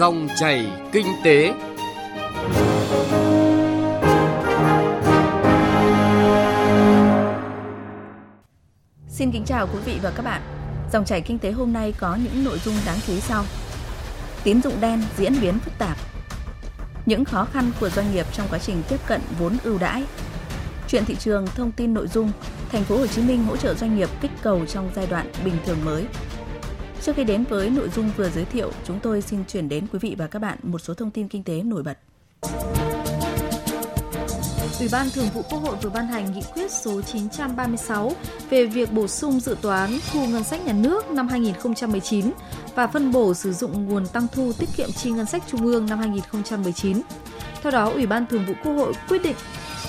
Dòng chảy kinh tế. Xin kính chào quý vị và các bạn. Dòng chảy kinh tế hôm nay có những nội dung đáng chú ý sau. Tín dụng đen diễn biến phức tạp. Những khó khăn của doanh nghiệp trong quá trình tiếp cận vốn ưu đãi. Chuyện thị trường thông tin nội dung, thành phố Hồ Chí Minh hỗ trợ doanh nghiệp kích cầu trong giai đoạn bình thường mới. Trước khi đến với nội dung vừa giới thiệu, chúng tôi xin chuyển đến quý vị và các bạn một số thông tin kinh tế nổi bật. Ủy ban Thường vụ Quốc hội vừa ban hành nghị quyết số 936 về việc bổ sung dự toán thu ngân sách nhà nước năm 2019 và phân bổ sử dụng nguồn tăng thu tiết kiệm chi ngân sách trung ương năm 2019. Theo đó, Ủy ban Thường vụ Quốc hội quyết định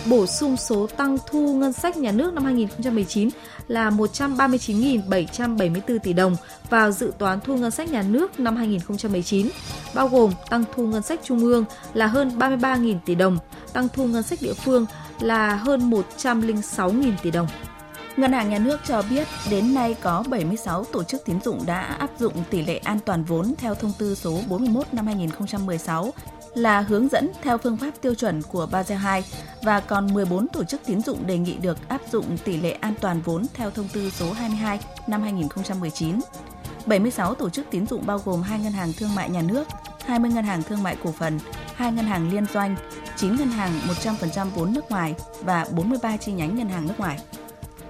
bổ sung số tăng thu ngân sách nhà nước năm 2019 là 139.774 tỷ đồng vào dự toán thu ngân sách nhà nước năm 2019, bao gồm tăng thu ngân sách trung ương là hơn 33.000 tỷ đồng, tăng thu ngân sách địa phương là hơn 106.000 tỷ đồng. Ngân hàng Nhà nước cho biết đến nay có 76 tổ chức tín dụng đã áp dụng tỷ lệ an toàn vốn theo thông tư số 41 năm 2016 là hướng dẫn theo phương pháp tiêu chuẩn của Basel II và còn 14 tổ chức tín dụng đề nghị được áp dụng tỷ lệ an toàn vốn theo thông tư số 22 năm 2019. 76 tổ chức tín dụng bao gồm hai ngân hàng thương mại nhà nước, 20 ngân hàng thương mại cổ phần, hai ngân hàng liên doanh, 9 ngân hàng 100% vốn nước ngoài và 43 chi nhánh ngân hàng nước ngoài.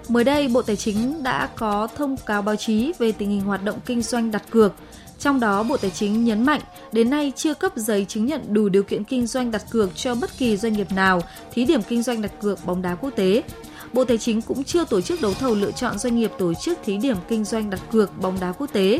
Mới đây, Bộ Tài chính đã có thông cáo báo chí về tình hình hoạt động kinh doanh đặt cược. Trong đó, Bộ Tài chính nhấn mạnh đến nay chưa cấp giấy chứng nhận đủ điều kiện kinh doanh đặt cược cho bất kỳ doanh nghiệp nào thí điểm kinh doanh đặt cược bóng đá quốc tế. Bộ Tài chính cũng chưa tổ chức đấu thầu lựa chọn doanh nghiệp tổ chức thí điểm kinh doanh đặt cược bóng đá quốc tế.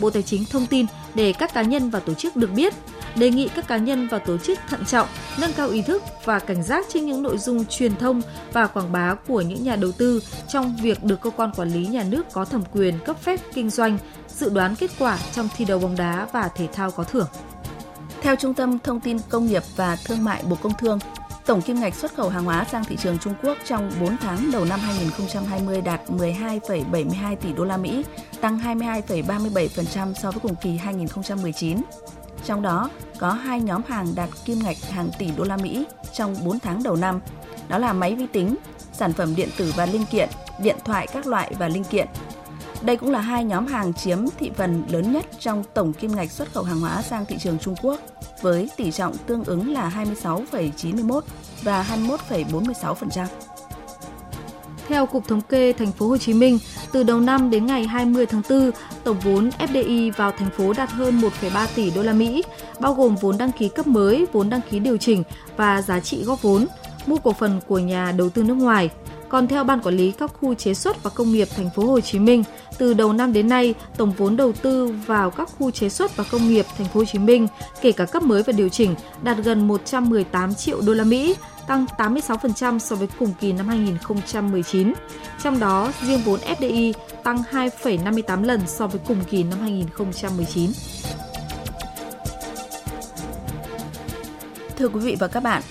Bộ Tài chính thông tin để các cá nhân và tổ chức được biết, đề nghị các cá nhân và tổ chức thận trọng, nâng cao ý thức và cảnh giác trên những nội dung truyền thông và quảng bá của những nhà đầu tư trong việc được cơ quan quản lý nhà nước có thẩm quyền cấp phép kinh doanh, dự đoán kết quả trong thi đấu bóng đá và thể thao có thưởng. Theo Trung tâm Thông tin Công nghiệp và Thương mại Bộ Công Thương, tổng kim ngạch xuất khẩu hàng hóa sang thị trường Trung Quốc trong 4 tháng đầu năm 2020 đạt 12,72 tỷ đô la Mỹ, tăng 22,37% so với cùng kỳ 2019. Trong đó, có hai nhóm hàng đạt kim ngạch hàng tỷ đô la Mỹ trong 4 tháng đầu năm, đó là máy vi tính, sản phẩm điện tử và linh kiện, điện thoại các loại và linh kiện. Đây cũng là hai nhóm hàng chiếm thị phần lớn nhất trong tổng kim ngạch xuất khẩu hàng hóa sang thị trường Trung Quốc, với tỷ trọng tương ứng là 26,91 và 21,46%. Theo Cục Thống kê Thành phố Hồ Chí Minh, từ đầu năm đến ngày 20 tháng 4, tổng vốn FDI vào thành phố đạt hơn 1,3 tỷ đô la Mỹ, bao gồm vốn đăng ký cấp mới, vốn đăng ký điều chỉnh và giá trị góp vốn, mua cổ phần của nhà đầu tư nước ngoài. Còn theo Ban quản lý các khu chế xuất và công nghiệp thành phố Hồ Chí Minh, từ đầu năm đến nay, tổng vốn đầu tư vào các khu chế xuất và công nghiệp thành phố Hồ Chí Minh, kể cả cấp mới và điều chỉnh, đạt gần 118 triệu đô la Mỹ, tăng 86% so với cùng kỳ năm 2019. Trong đó, riêng vốn FDI tăng 2,58 lần so với cùng kỳ năm 2019. Thưa quý vị và các bạn,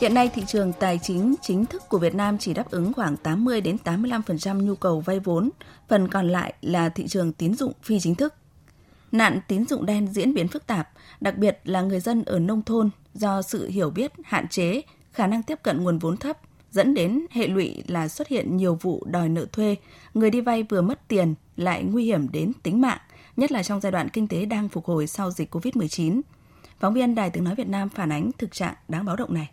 hiện nay thị trường tài chính chính thức của Việt Nam chỉ đáp ứng khoảng 80 đến 85% nhu cầu vay vốn, phần còn lại là thị trường tín dụng phi chính thức. Nạn tín dụng đen diễn biến phức tạp, đặc biệt là người dân ở nông thôn do sự hiểu biết hạn chế khả năng tiếp cận nguồn vốn thấp dẫn đến hệ lụy là xuất hiện nhiều vụ đòi nợ thuê, người đi vay vừa mất tiền lại nguy hiểm đến tính mạng, nhất là trong giai đoạn kinh tế đang phục hồi sau dịch Covid-19. Phóng viên Đài Tiếng Nói Việt Nam phản ánh thực trạng đáng báo động này.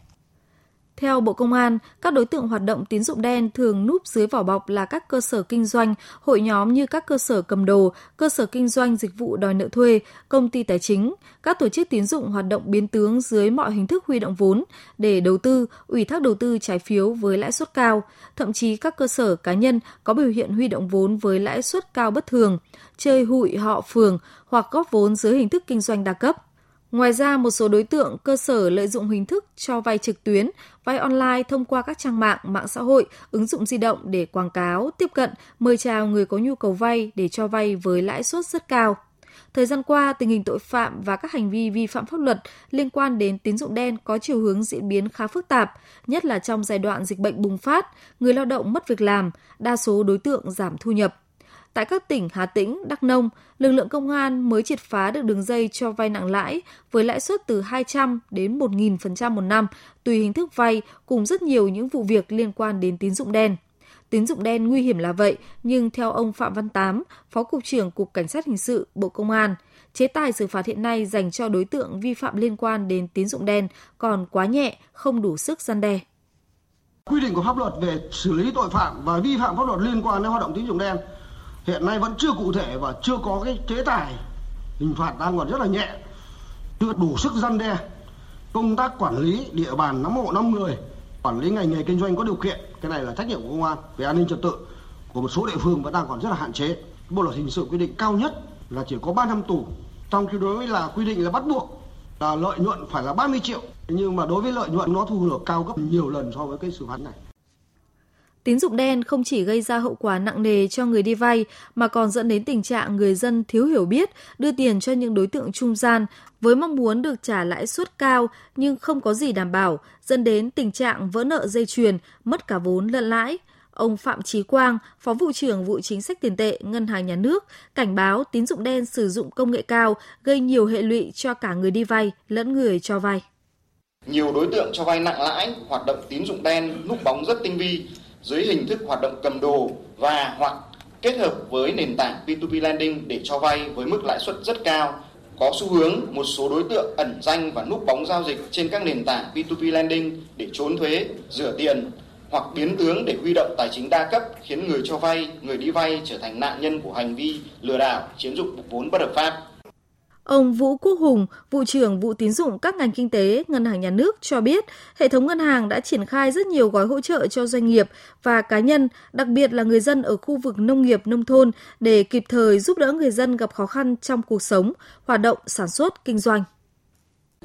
Theo Bộ Công an, các đối tượng hoạt động tín dụng đen thường núp dưới vỏ bọc là các cơ sở kinh doanh, hội nhóm như các cơ sở cầm đồ, cơ sở kinh doanh dịch vụ đòi nợ thuê, công ty tài chính, các tổ chức tín dụng hoạt động biến tướng dưới mọi hình thức huy động vốn để đầu tư, ủy thác đầu tư trái phiếu với lãi suất cao, thậm chí các cơ sở cá nhân có biểu hiện huy động vốn với lãi suất cao bất thường, chơi hụi họ phường hoặc góp vốn dưới hình thức kinh doanh đa cấp. Ngoài ra, một số đối tượng cơ sở lợi dụng hình thức cho vay trực tuyến, vay online thông qua các trang mạng, mạng xã hội, ứng dụng di động để quảng cáo, tiếp cận, mời chào người có nhu cầu vay để cho vay với lãi suất rất cao. Thời gian qua, tình hình tội phạm và các hành vi vi phạm pháp luật liên quan đến tín dụng đen có chiều hướng diễn biến khá phức tạp, nhất là trong giai đoạn dịch bệnh bùng phát, người lao động mất việc làm, đa số đối tượng giảm thu nhập. Tại các tỉnh Hà Tĩnh, Đắk Nông, lực lượng công an mới triệt phá được đường dây cho vay nặng lãi với lãi suất từ 200 đến 1.000% một năm, tùy hình thức vay cùng rất nhiều những vụ việc liên quan đến tín dụng đen. Tín dụng đen nguy hiểm là vậy, nhưng theo ông Phạm Văn Tám, Phó Cục trưởng Cục Cảnh sát Hình sự, Bộ Công an, chế tài xử phạt hiện nay dành cho đối tượng vi phạm liên quan đến tín dụng đen còn quá nhẹ, không đủ sức gian đe. Quy định của pháp luật về xử lý tội phạm và vi phạm pháp luật liên quan đến hoạt động tín dụng đen hiện nay vẫn chưa cụ thể và chưa có cái chế tài hình phạt đang còn rất là nhẹ, chưa đủ sức gian đe. Công tác quản lý địa bàn nắm hộ năm người, quản lý ngành nghề kinh doanh có điều kiện, cái này là trách nhiệm của công an về an ninh trật tự của một số địa phương vẫn đang còn rất là hạn chế. Bộ luật hình sự quy định cao nhất là chỉ có 3 năm tù, trong khi đối với là quy định là bắt buộc là lợi nhuận phải là 30 triệu. Nhưng mà đối với lợi nhuận nó thu được cao gấp nhiều lần so với cái xử phạt này. Tín dụng đen không chỉ gây ra hậu quả nặng nề cho người đi vay mà còn dẫn đến tình trạng người dân thiếu hiểu biết, đưa tiền cho những đối tượng trung gian với mong muốn được trả lãi suất cao nhưng không có gì đảm bảo, dẫn đến tình trạng vỡ nợ dây chuyền, mất cả vốn lẫn lãi. Ông Phạm Trí Quang, Phó vụ trưởng vụ chính sách tiền tệ Ngân hàng Nhà nước, cảnh báo tín dụng đen sử dụng công nghệ cao gây nhiều hệ lụy cho cả người đi vay lẫn người cho vay. Nhiều đối tượng cho vay nặng lãi, hoạt động tín dụng đen núp bóng rất tinh vi, dưới hình thức hoạt động cầm đồ và hoặc kết hợp với nền tảng P2P lending để cho vay với mức lãi suất rất cao. Có xu hướng một số đối tượng ẩn danh và núp bóng giao dịch trên các nền tảng P2P lending để trốn thuế, rửa tiền hoặc biến tướng để huy động tài chính đa cấp khiến người cho vay, người đi vay trở thành nạn nhân của hành vi lừa đảo, chiếm dụng vốn bất hợp pháp. Ông Vũ Quốc Hùng, vụ trưởng vụ tín dụng các ngành kinh tế, ngân hàng nhà nước cho biết, hệ thống ngân hàng đã triển khai rất nhiều gói hỗ trợ cho doanh nghiệp và cá nhân, đặc biệt là người dân ở khu vực nông nghiệp nông thôn để kịp thời giúp đỡ người dân gặp khó khăn trong cuộc sống, hoạt động sản xuất, kinh doanh.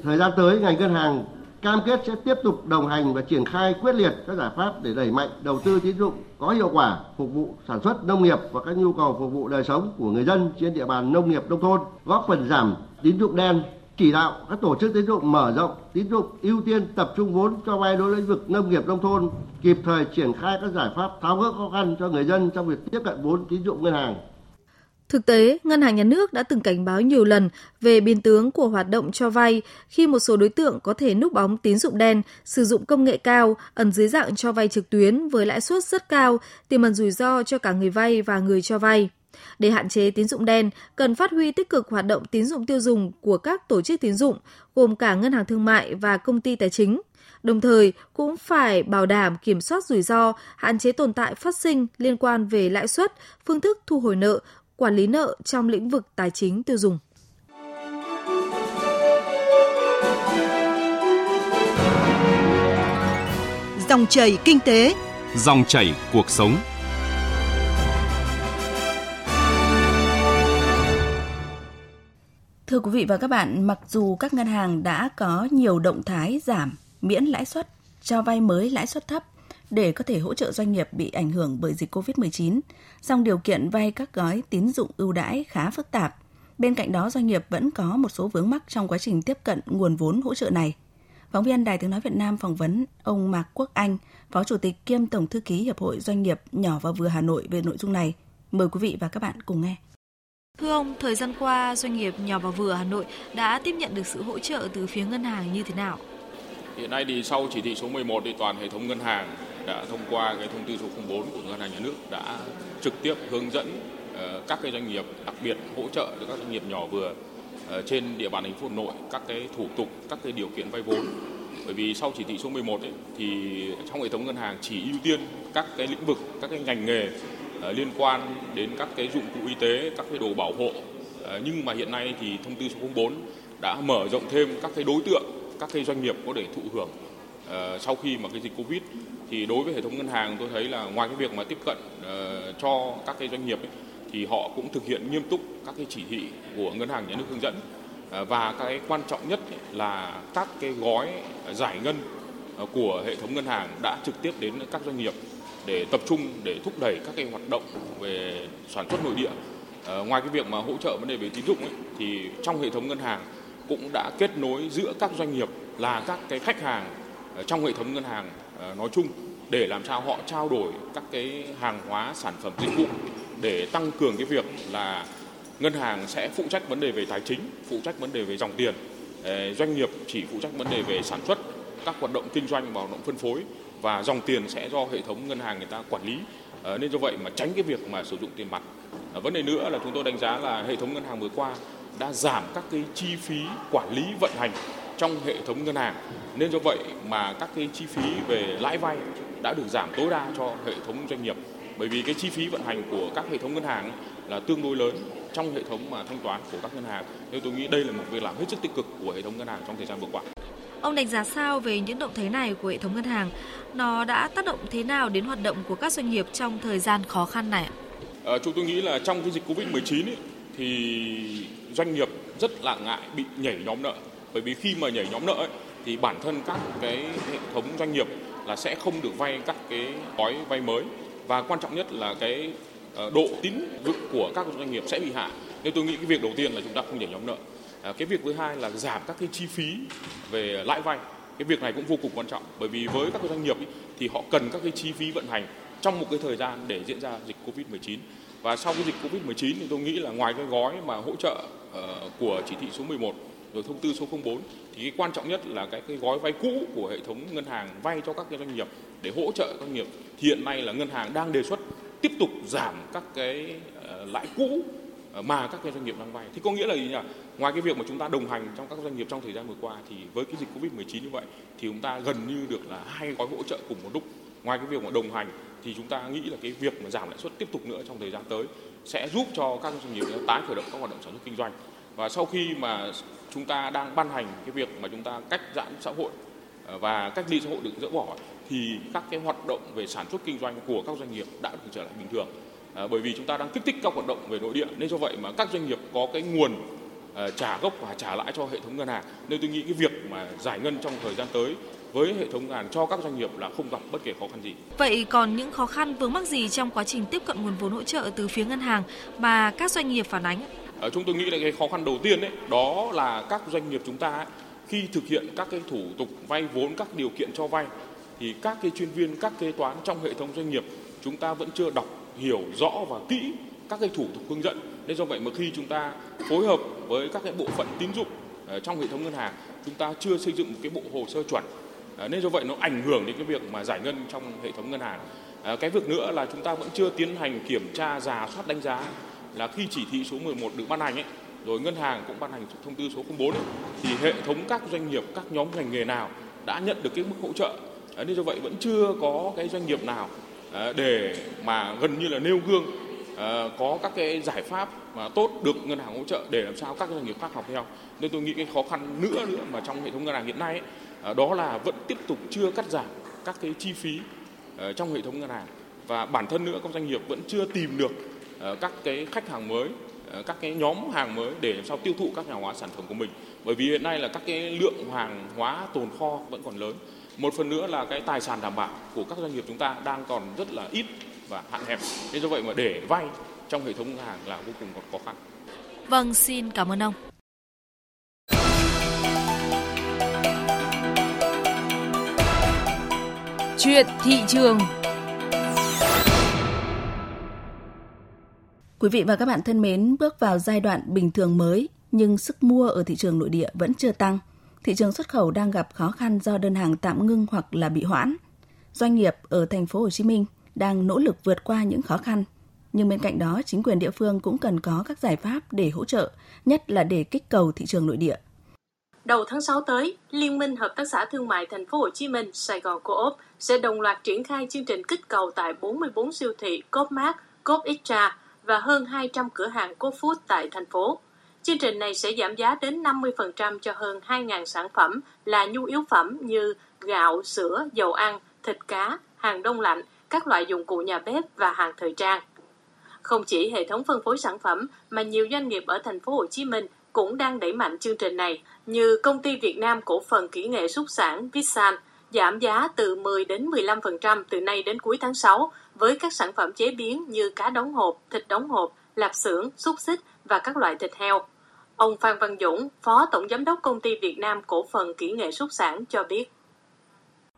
Thời gian tới, ngành ngân hàng cam kết sẽ tiếp tục đồng hành và triển khai quyết liệt các giải pháp để đẩy mạnh đầu tư tín dụng có hiệu quả phục vụ sản xuất nông nghiệp và các nhu cầu phục vụ đời sống của người dân trên địa bàn nông nghiệp nông thôn, góp phần giảm tín dụng đen, chỉ đạo các tổ chức tín dụng mở rộng tín dụng ưu tiên tập trung vốn cho vay đối với lĩnh vực nông nghiệp nông thôn, kịp thời triển khai các giải pháp tháo gỡ khó khăn cho người dân trong việc tiếp cận vốn tín dụng ngân hàng. Thực tế, Ngân hàng Nhà nước đã từng cảnh báo nhiều lần về biến tướng của hoạt động cho vay khi một số đối tượng có thể núp bóng tín dụng đen, sử dụng công nghệ cao, ẩn dưới dạng cho vay trực tuyến với lãi suất rất cao, tiềm ẩn rủi ro cho cả người vay và người cho vay. Để hạn chế tín dụng đen, cần phát huy tích cực hoạt động tín dụng tiêu dùng của các tổ chức tín dụng, gồm cả ngân hàng thương mại và công ty tài chính. Đồng thời, cũng phải bảo đảm kiểm soát rủi ro, hạn chế tồn tại phát sinh liên quan về lãi suất, phương thức thu hồi nợ, quản lý nợ trong lĩnh vực tài chính tiêu dùng. Dòng chảy kinh tế, dòng chảy cuộc sống. Thưa quý vị và các bạn, mặc dù các ngân hàng đã có nhiều động thái giảm miễn lãi suất, cho vay mới lãi suất thấp để có thể hỗ trợ doanh nghiệp bị ảnh hưởng bởi dịch COVID-19, song điều kiện vay các gói tín dụng ưu đãi khá phức tạp. Bên cạnh đó, doanh nghiệp vẫn có một số vướng mắc trong quá trình tiếp cận nguồn vốn hỗ trợ này. Phóng viên Đài Tiếng Nói Việt Nam phỏng vấn ông Mạc Quốc Anh, Phó Chủ tịch kiêm Tổng Thư ký Hiệp hội Doanh nghiệp nhỏ và vừa Hà Nội về nội dung này. Mời quý vị và các bạn cùng nghe. Thưa ông, thời gian qua doanh nghiệp nhỏ và vừa Hà Nội đã tiếp nhận được sự hỗ trợ từ phía ngân hàng như thế nào? Hiện nay thì sau chỉ thị số 11 thì toàn hệ thống ngân hàng đã thông qua cái thông tư số 04 của ngân hàng nhà nước đã trực tiếp hướng dẫn ờ, các cái doanh nghiệp đặc biệt hỗ trợ cho các doanh nghiệp nhỏ vừa ờ, trên địa bàn thành phố Hà Nội các cái thủ tục các cái điều kiện vay vốn. Bởi vì sau chỉ thị số 11 ấy, thì trong hệ thống ngân hàng chỉ ưu tiên các cái lĩnh vực các cái ngành nghề ờ, liên quan đến các cái dụng cụ y tế các cái đồ bảo hộ. Nhưng mà hiện nay thì thông tư số 04 đã mở rộng thêm các cái đối tượng các cái doanh nghiệp có thể thụ hưởng sau khi mà cái dịch covid thì đối với hệ thống ngân hàng tôi thấy là ngoài cái việc mà tiếp cận uh, cho các cái doanh nghiệp ấy, thì họ cũng thực hiện nghiêm túc các cái chỉ thị của ngân hàng nhà nước hướng dẫn. Uh, và cái quan trọng nhất là các cái gói giải ngân uh, của hệ thống ngân hàng đã trực tiếp đến các doanh nghiệp để tập trung để thúc đẩy các cái hoạt động về sản xuất nội địa. Uh, ngoài cái việc mà hỗ trợ vấn đề về tín dụng ấy, thì trong hệ thống ngân hàng cũng đã kết nối giữa các doanh nghiệp là các cái khách hàng trong hệ thống ngân hàng Ờ, nói chung để làm sao họ trao đổi các cái hàng hóa sản phẩm dịch vụ để tăng cường cái việc là ngân hàng sẽ phụ trách vấn đề về tài chính, phụ trách vấn đề về dòng tiền. Ờ, doanh nghiệp chỉ phụ trách vấn đề về sản xuất, các hoạt động kinh doanh và hoạt động phân phối và dòng tiền sẽ do hệ thống ngân hàng người ta quản lý. Ờ, nên do vậy mà tránh cái việc mà sử dụng tiền mặt. Vấn đề nữa là chúng tôi đánh giá là hệ thống ngân hàng vừa qua đã giảm các cái chi phí quản lý vận hành trong hệ thống ngân hàng. Nên do vậy mà các cái chi phí về lãi vay đã được giảm tối đa cho hệ thống doanh nghiệp. Bởi vì cái chi phí vận hành của các hệ thống ngân hàng là tương đối lớn trong hệ thống mà thanh toán của các ngân hàng. Nên tôi nghĩ đây là một việc làm hết sức tích cực của hệ thống ngân hàng trong thời gian vừa qua. Ông đánh giá sao về những động thái này của hệ thống ngân hàng? Nó đã tác động thế nào đến hoạt động của các doanh nghiệp trong thời gian khó khăn này? À, chúng tôi nghĩ là trong cái dịch Covid-19 ấy, thì doanh nghiệp rất là ngại bị nhảy nhóm nợ. Bởi vì khi mà nhảy nhóm nợ ấy, thì bản thân các cái hệ thống doanh nghiệp là sẽ không được vay các cái gói vay mới và quan trọng nhất là cái ờ, độ tín dụng của các doanh nghiệp sẽ bị hạ. Nên tôi nghĩ cái việc đầu tiên là chúng ta không nhảy nhóm nợ. À, cái việc thứ hai là giảm các cái chi phí về lãi vay. Cái việc này cũng vô cùng quan trọng bởi vì với các doanh nghiệp ý, thì họ cần các cái chi phí vận hành trong một cái thời gian để diễn ra dịch Covid-19. Và sau cái dịch Covid-19 thì tôi nghĩ là ngoài cái gói mà hỗ trợ uh, của chỉ thị số 11 rồi thông tư số 04 thì cái quan trọng nhất là cái cái gói vay cũ của hệ thống ngân hàng vay cho các cái doanh nghiệp để hỗ trợ doanh nghiệp. Thì hiện nay là ngân hàng đang đề xuất tiếp tục giảm các cái uh, lãi cũ ờ, mà các cái doanh nghiệp đang vay. Thì có nghĩa là gì nhỉ? Ngoài cái việc mà chúng ta đồng hành trong các doanh nghiệp trong thời gian vừa qua thì với cái dịch Covid-19 như vậy thì chúng ta gần như được là hai gói hỗ trợ cùng một lúc. Ngoài cái việc mà đồng hành thì chúng ta nghĩ là cái việc mà giảm lãi suất tiếp tục nữa trong thời gian tới sẽ giúp cho các doanh nghiệp tái khởi động các hoạt động sản xuất kinh doanh. Và sau khi mà chúng ta đang ban hành cái việc mà chúng ta cách giãn xã hội ờ, và cách ly xã hội được dỡ bỏ thì các cái hoạt động về sản xuất kinh doanh của các doanh nghiệp đã được trở lại bình thường. À, bởi vì chúng ta đang kích thích các hoạt động về nội địa nên do vậy mà các doanh nghiệp có cái nguồn uh, trả gốc và trả lãi cho hệ thống ngân hàng nên tôi nghĩ cái việc mà giải ngân trong thời gian tới với hệ thống ngân hàng cho các doanh nghiệp là không gặp bất kể khó khăn gì. Vậy còn những khó khăn vướng mắc gì trong quá trình tiếp cận nguồn vốn hỗ trợ từ phía ngân hàng mà các doanh nghiệp phản ánh? Ờ, chúng tôi nghĩ là cái khó khăn đầu tiên đấy đó là các doanh nghiệp chúng ta ấy, khi thực hiện các cái thủ tục vay vốn các điều kiện cho vay thì các cái chuyên viên các kế toán trong hệ thống doanh nghiệp chúng ta vẫn chưa đọc hiểu rõ và kỹ các cái thủ tục hướng dẫn. Nên do vậy mà khi chúng ta phối hợp với các cái bộ phận tín dụng ờ, trong hệ thống ngân hàng chúng ta chưa xây dựng một cái bộ hồ sơ chuẩn. Ờ, nên do vậy nó ảnh hưởng đến cái việc mà giải ngân trong hệ thống ngân hàng. Cái việc nữa là chúng ta vẫn chưa tiến hành kiểm tra giả soát đánh giá là khi chỉ thị số 11 được ban hành ấy rồi ngân hàng cũng ban hành thông tư số 04 ấy, thì hệ thống các doanh nghiệp các nhóm ngành nghề nào đã nhận được cái mức hỗ trợ? Nên do vậy vẫn chưa có cái doanh nghiệp nào à, để mà gần như là nêu gương à, có các cái giải pháp mà tốt được ngân hàng hỗ trợ để làm sao các doanh nghiệp khác học theo. Nên tôi nghĩ cái khó khăn nữa nữa mà trong hệ thống ngân hàng hiện nay ấy, à, đó là vẫn tiếp tục chưa cắt giảm các cái chi phí trong hệ thống ngân hàng. Và bản thân nữa các doanh nghiệp vẫn chưa tìm được Ờ, các cái khách hàng mới ờ, các cái nhóm hàng mới để làm sao tiêu thụ các hàng hóa sản phẩm của mình. Bởi vì hiện nay là các cái lượng hàng hóa tồn kho vẫn còn lớn. Một phần nữa là cái tài sản đảm bảo của các doanh nghiệp chúng ta đang còn rất là ít và hạn hẹp. Nên do vậy mà để vay trong hệ thống ngân hàng là vô cùng còn khó khăn. Vâng, xin cảm ơn ông. Chuyện thị trường. Quý vị và các bạn thân mến, bước vào giai đoạn bình thường mới, nhưng sức mua ở thị trường nội địa vẫn chưa tăng. Thị trường xuất khẩu đang gặp khó khăn do đơn hàng tạm ngưng hoặc là bị hoãn. Doanh nghiệp ở thành phố Hồ Chí Minh đang nỗ lực vượt qua những khó khăn, nhưng bên cạnh đó chính quyền địa phương cũng cần có các giải pháp để hỗ trợ, nhất là để kích cầu thị trường nội địa. Đầu tháng 6 tới, Liên minh Hợp tác xã Thương mại Thành phố Hồ Chí Minh Sài Gòn Co-op sẽ đồng loạt triển khai chương trình kích cầu tại 44 siêu thị Coopmart, Coop Extra và hơn 200 cửa hàng Coop Food tại thành phố. Chương trình này sẽ giảm giá đến 50% cho hơn 2.000 sản phẩm là nhu yếu phẩm như gạo, sữa, dầu ăn, thịt cá, hàng đông lạnh, các loại dụng cụ nhà bếp và hàng thời trang. Không chỉ hệ thống phân phối sản phẩm mà nhiều doanh nghiệp ở thành phố Hồ Chí Minh cũng đang đẩy mạnh chương trình này, như công ty Việt Nam cổ phần kỹ nghệ xúc sản Vitsan giảm giá từ 10 đến 15% từ nay đến cuối tháng 6 với các sản phẩm chế biến như cá đóng hộp, thịt đóng hộp, lạp xưởng, xúc xích và các loại thịt heo. Ông Phan Văn Dũng, Phó Tổng Giám đốc Công ty Việt Nam Cổ phần Kỹ nghệ Xúc sản cho biết.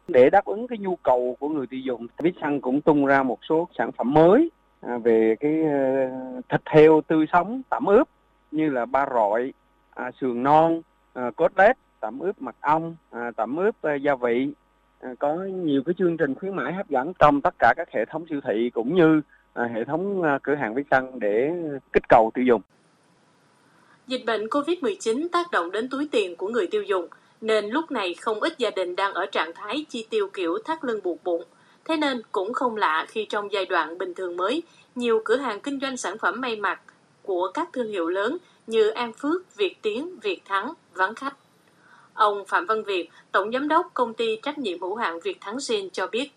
Để đáp ứng cái nhu cầu của người tiêu dùng, Vitsan cũng tung ra một số sản phẩm mới à, về cái ờ, thịt heo tươi sống tẩm ướp như là ba rọi, à, sườn non, à, cốt lết, tẩm ướp mật ong, à, tẩm ướp à, gia vị. À, có nhiều cái chương trình khuyến mãi hấp dẫn trong tất cả các hệ thống siêu thị cũng như à, hệ thống à, cửa hàng với xăng để kích cầu tiêu dùng. Dịch bệnh COVID-19 tác động đến túi tiền của người tiêu dùng, nên lúc này không ít gia đình đang ở trạng thái chi tiêu kiểu thắt lưng buộc bụng. Thế nên cũng không lạ khi trong giai đoạn bình thường mới, nhiều cửa hàng kinh doanh sản phẩm may mặc của các thương hiệu lớn như An Phước, Việt Tiến, Việt Thắng vắng khách. Ông Phạm Văn Việt, Tổng Giám đốc Công ty Trách nhiệm hữu hạn Việt Thắng Sinh cho biết,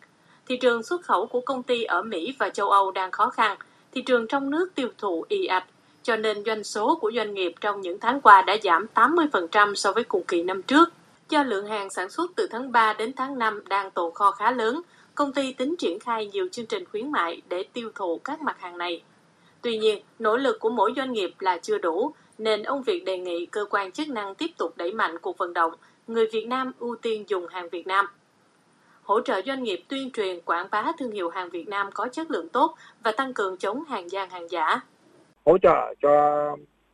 thị trường xuất khẩu của công ty ở Mỹ và châu Âu đang khó khăn, thị trường trong nước tiêu thụ y ạch, cho nên doanh số của doanh nghiệp trong những tháng qua đã giảm 80% so với cùng kỳ năm trước. Do lượng hàng sản xuất từ tháng 3 đến tháng 5 đang tồn kho khá lớn, công ty tính triển khai nhiều chương trình khuyến mại để tiêu thụ các mặt hàng này. Tuy nhiên, nỗ lực của mỗi doanh nghiệp là chưa đủ, nên ông Việt đề nghị cơ quan chức năng tiếp tục đẩy mạnh cuộc vận động người Việt Nam ưu tiên dùng hàng Việt Nam. Hỗ trợ doanh nghiệp tuyên truyền quảng bá thương hiệu hàng Việt Nam có chất lượng tốt và tăng cường chống hàng gian hàng giả. Hỗ trợ cho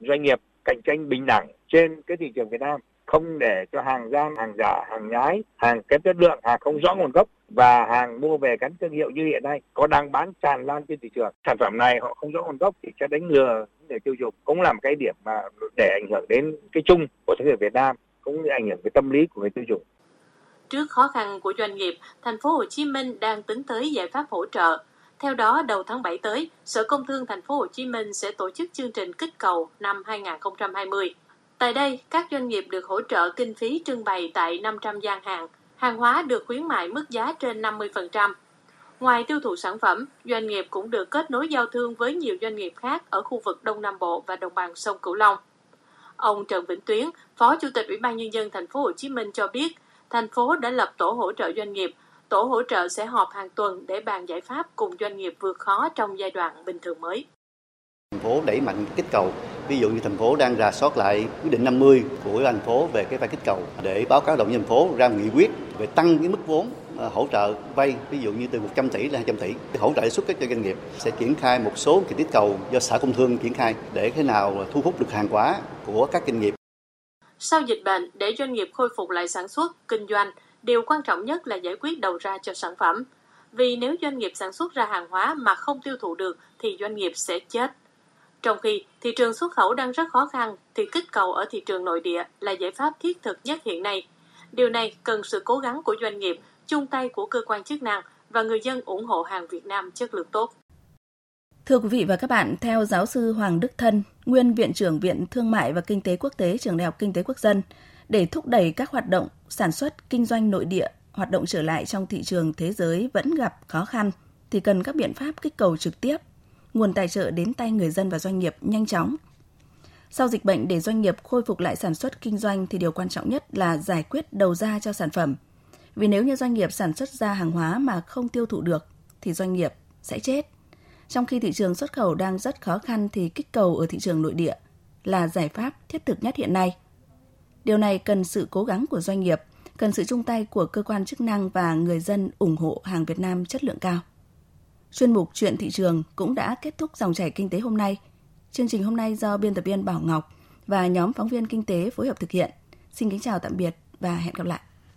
doanh nghiệp cạnh tranh bình đẳng trên cái thị trường Việt Nam không để cho hàng gian, hàng giả, hàng nhái, hàng kém chất lượng, hàng không rõ nguồn gốc và hàng mua về gắn thương hiệu như hiện nay có đang bán tràn lan trên thị trường. Sản phẩm này họ không rõ nguồn gốc thì sẽ đánh lừa người tiêu dùng cũng làm cái điểm mà để ảnh hưởng đến cái chung của thương hiệu Việt Nam cũng như ảnh hưởng cái tâm lý của người tiêu dùng. Trước khó khăn của doanh nghiệp, thành phố Hồ Chí Minh đang tính tới giải pháp hỗ trợ. Theo đó, đầu tháng 7 tới, Sở Công Thương thành phố Hồ Chí Minh sẽ tổ chức chương trình kích cầu năm 2020. Tại đây, các doanh nghiệp được hỗ trợ kinh phí trưng bày tại 500 gian hàng, hàng hóa được khuyến mại mức giá trên 50%. Ngoài tiêu thụ sản phẩm, doanh nghiệp cũng được kết nối giao thương với nhiều doanh nghiệp khác ở khu vực Đông Nam Bộ và đồng bằng sông Cửu Long. Ông Trần Vĩnh Tuyến, Phó Chủ tịch Ủy ban nhân dân thành phố Hồ Chí Minh cho biết, thành phố đã lập tổ hỗ trợ doanh nghiệp. Tổ hỗ trợ sẽ họp hàng tuần để bàn giải pháp cùng doanh nghiệp vượt khó trong giai đoạn bình thường mới. Thành phố đẩy mạnh kích cầu Ví dụ như thành phố đang rà soát lại quyết định 50 của thành phố về cái vay kích cầu để báo cáo động thành phố ra nghị quyết về tăng cái mức vốn ờ, hỗ trợ vay ví dụ như từ 100 tỷ lên 200 tỷ hỗ trợ xuất cho doanh nghiệp sẽ triển khai một số kỳ tiết cầu do sở công thương triển khai để thế nào thu hút được hàng hóa của các doanh nghiệp. Sau dịch bệnh, để doanh nghiệp khôi phục lại sản xuất, kinh doanh, điều quan trọng nhất là giải quyết đầu ra cho sản phẩm. Vì nếu doanh nghiệp sản xuất ra hàng hóa mà không tiêu thụ được thì doanh nghiệp sẽ chết. Trong khi thị trường xuất khẩu đang rất khó khăn, thì kích cầu ở thị trường nội địa là giải pháp thiết thực nhất hiện nay. Điều này cần sự cố gắng của doanh nghiệp, chung tay của cơ quan chức năng và người dân ủng hộ hàng Việt Nam chất lượng tốt. Thưa quý vị và các bạn, theo giáo sư Hoàng Đức Thân, nguyên Viện trưởng Viện Thương mại và Kinh tế Quốc tế Trường Đại học Kinh tế Quốc dân, để thúc đẩy các hoạt động sản xuất, kinh doanh nội địa hoạt động trở lại trong thị trường thế giới vẫn gặp khó khăn, thì cần các biện pháp kích cầu trực tiếp nguồn tài trợ đến tay người dân và doanh nghiệp nhanh chóng. Sau dịch bệnh để doanh nghiệp khôi phục lại sản xuất kinh doanh thì điều quan trọng nhất là giải quyết đầu ra cho sản phẩm. Vì nếu như doanh nghiệp sản xuất ra hàng hóa mà không tiêu thụ được thì doanh nghiệp sẽ chết. Trong khi thị trường xuất khẩu đang rất khó khăn thì kích cầu ở thị trường nội địa là giải pháp thiết thực nhất hiện nay. Điều này cần sự cố gắng của doanh nghiệp, cần sự chung tay của cơ quan chức năng và người dân ủng hộ hàng Việt Nam chất lượng cao. Chuyên mục Chuyện thị trường cũng đã kết thúc dòng chảy kinh tế hôm nay. Chương trình hôm nay do biên tập viên Bảo Ngọc và nhóm phóng viên kinh tế phối hợp thực hiện. Xin kính chào tạm biệt và hẹn gặp lại.